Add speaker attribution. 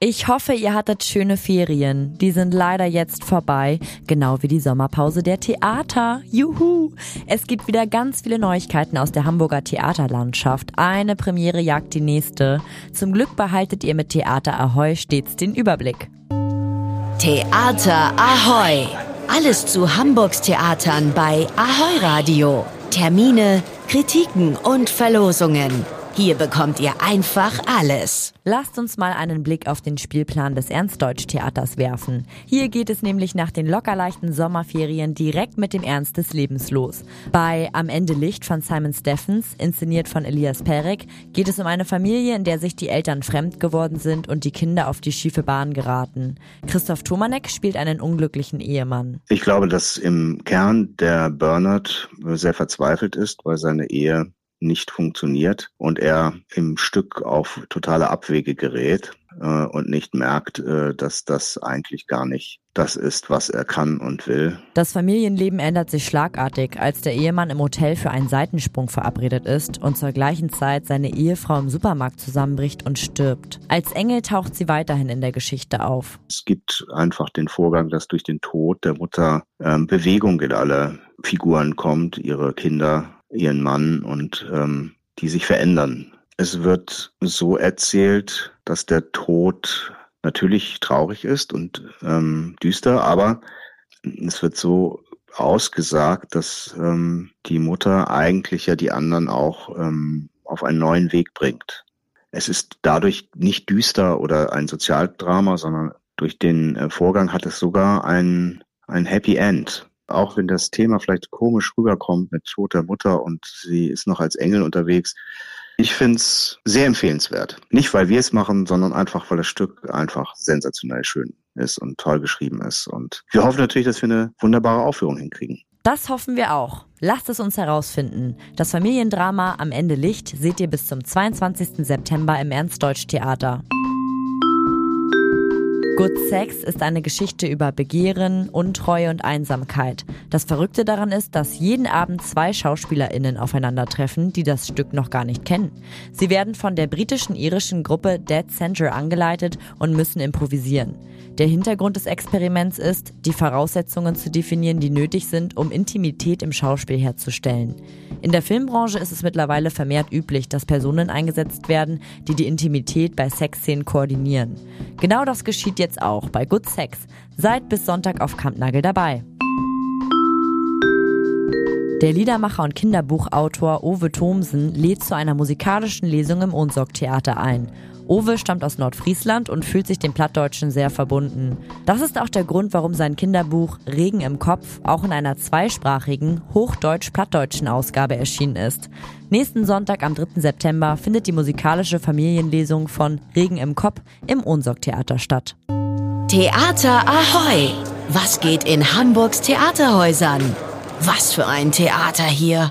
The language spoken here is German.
Speaker 1: Ich hoffe, ihr hattet schöne Ferien. Die sind leider jetzt vorbei, genau wie die Sommerpause der Theater. Juhu! Es gibt wieder ganz viele Neuigkeiten aus der Hamburger Theaterlandschaft. Eine Premiere jagt die nächste. Zum Glück behaltet ihr mit Theater Ahoy stets den Überblick.
Speaker 2: Theater Ahoy! Alles zu Hamburgs Theatern bei Ahoy Radio. Termine, Kritiken und Verlosungen. Hier bekommt ihr einfach alles.
Speaker 1: Lasst uns mal einen Blick auf den Spielplan des Ernstdeutsch-Theaters werfen. Hier geht es nämlich nach den lockerleichten Sommerferien direkt mit dem Ernst des Lebens los. Bei Am Ende Licht von Simon Steffens, inszeniert von Elias Perek, geht es um eine Familie, in der sich die Eltern fremd geworden sind und die Kinder auf die schiefe Bahn geraten. Christoph Tomanek spielt einen unglücklichen Ehemann.
Speaker 3: Ich glaube, dass im Kern der Bernard sehr verzweifelt ist, weil seine Ehe nicht funktioniert und er im Stück auf totale Abwege gerät äh, und nicht merkt, äh, dass das eigentlich gar nicht das ist, was er kann und will.
Speaker 1: Das Familienleben ändert sich schlagartig, als der Ehemann im Hotel für einen Seitensprung verabredet ist und zur gleichen Zeit seine Ehefrau im Supermarkt zusammenbricht und stirbt. Als Engel taucht sie weiterhin in der Geschichte auf.
Speaker 3: Es gibt einfach den Vorgang, dass durch den Tod der Mutter ähm, Bewegung in alle Figuren kommt, ihre Kinder ihren Mann und ähm, die sich verändern. Es wird so erzählt, dass der Tod natürlich traurig ist und ähm, düster, aber es wird so ausgesagt, dass ähm, die Mutter eigentlich ja die anderen auch ähm, auf einen neuen Weg bringt. Es ist dadurch nicht düster oder ein Sozialdrama, sondern durch den äh, Vorgang hat es sogar ein, ein Happy End auch wenn das Thema vielleicht komisch rüberkommt mit toter Mutter und sie ist noch als Engel unterwegs. Ich finde es sehr empfehlenswert. Nicht, weil wir es machen, sondern einfach, weil das Stück einfach sensationell schön ist und toll geschrieben ist. Und wir hoffen natürlich, dass wir eine wunderbare Aufführung hinkriegen.
Speaker 1: Das hoffen wir auch. Lasst es uns herausfinden. Das Familiendrama Am Ende Licht seht ihr bis zum 22. September im Ernstdeutsch Theater. Good Sex ist eine Geschichte über Begehren, Untreue und Einsamkeit. Das Verrückte daran ist, dass jeden Abend zwei SchauspielerInnen aufeinandertreffen, die das Stück noch gar nicht kennen. Sie werden von der britischen-irischen Gruppe Dead Center angeleitet und müssen improvisieren. Der Hintergrund des Experiments ist, die Voraussetzungen zu definieren, die nötig sind, um Intimität im Schauspiel herzustellen. In der Filmbranche ist es mittlerweile vermehrt üblich, dass Personen eingesetzt werden, die die Intimität bei Sexszenen koordinieren. Genau das geschieht jetzt auch bei Good Sex. Seid bis Sonntag auf Kampnagel dabei. Der Liedermacher und Kinderbuchautor Owe Thomsen lädt zu einer musikalischen Lesung im Ohnsorg Theater ein. Owe stammt aus Nordfriesland und fühlt sich dem Plattdeutschen sehr verbunden. Das ist auch der Grund, warum sein Kinderbuch Regen im Kopf auch in einer zweisprachigen, hochdeutsch-plattdeutschen Ausgabe erschienen ist. Nächsten Sonntag am 3. September findet die musikalische Familienlesung von Regen im Kopf im Ohnsorg-Theater statt.
Speaker 2: Theater Ahoy! Was geht in Hamburgs Theaterhäusern? Was für ein Theater hier!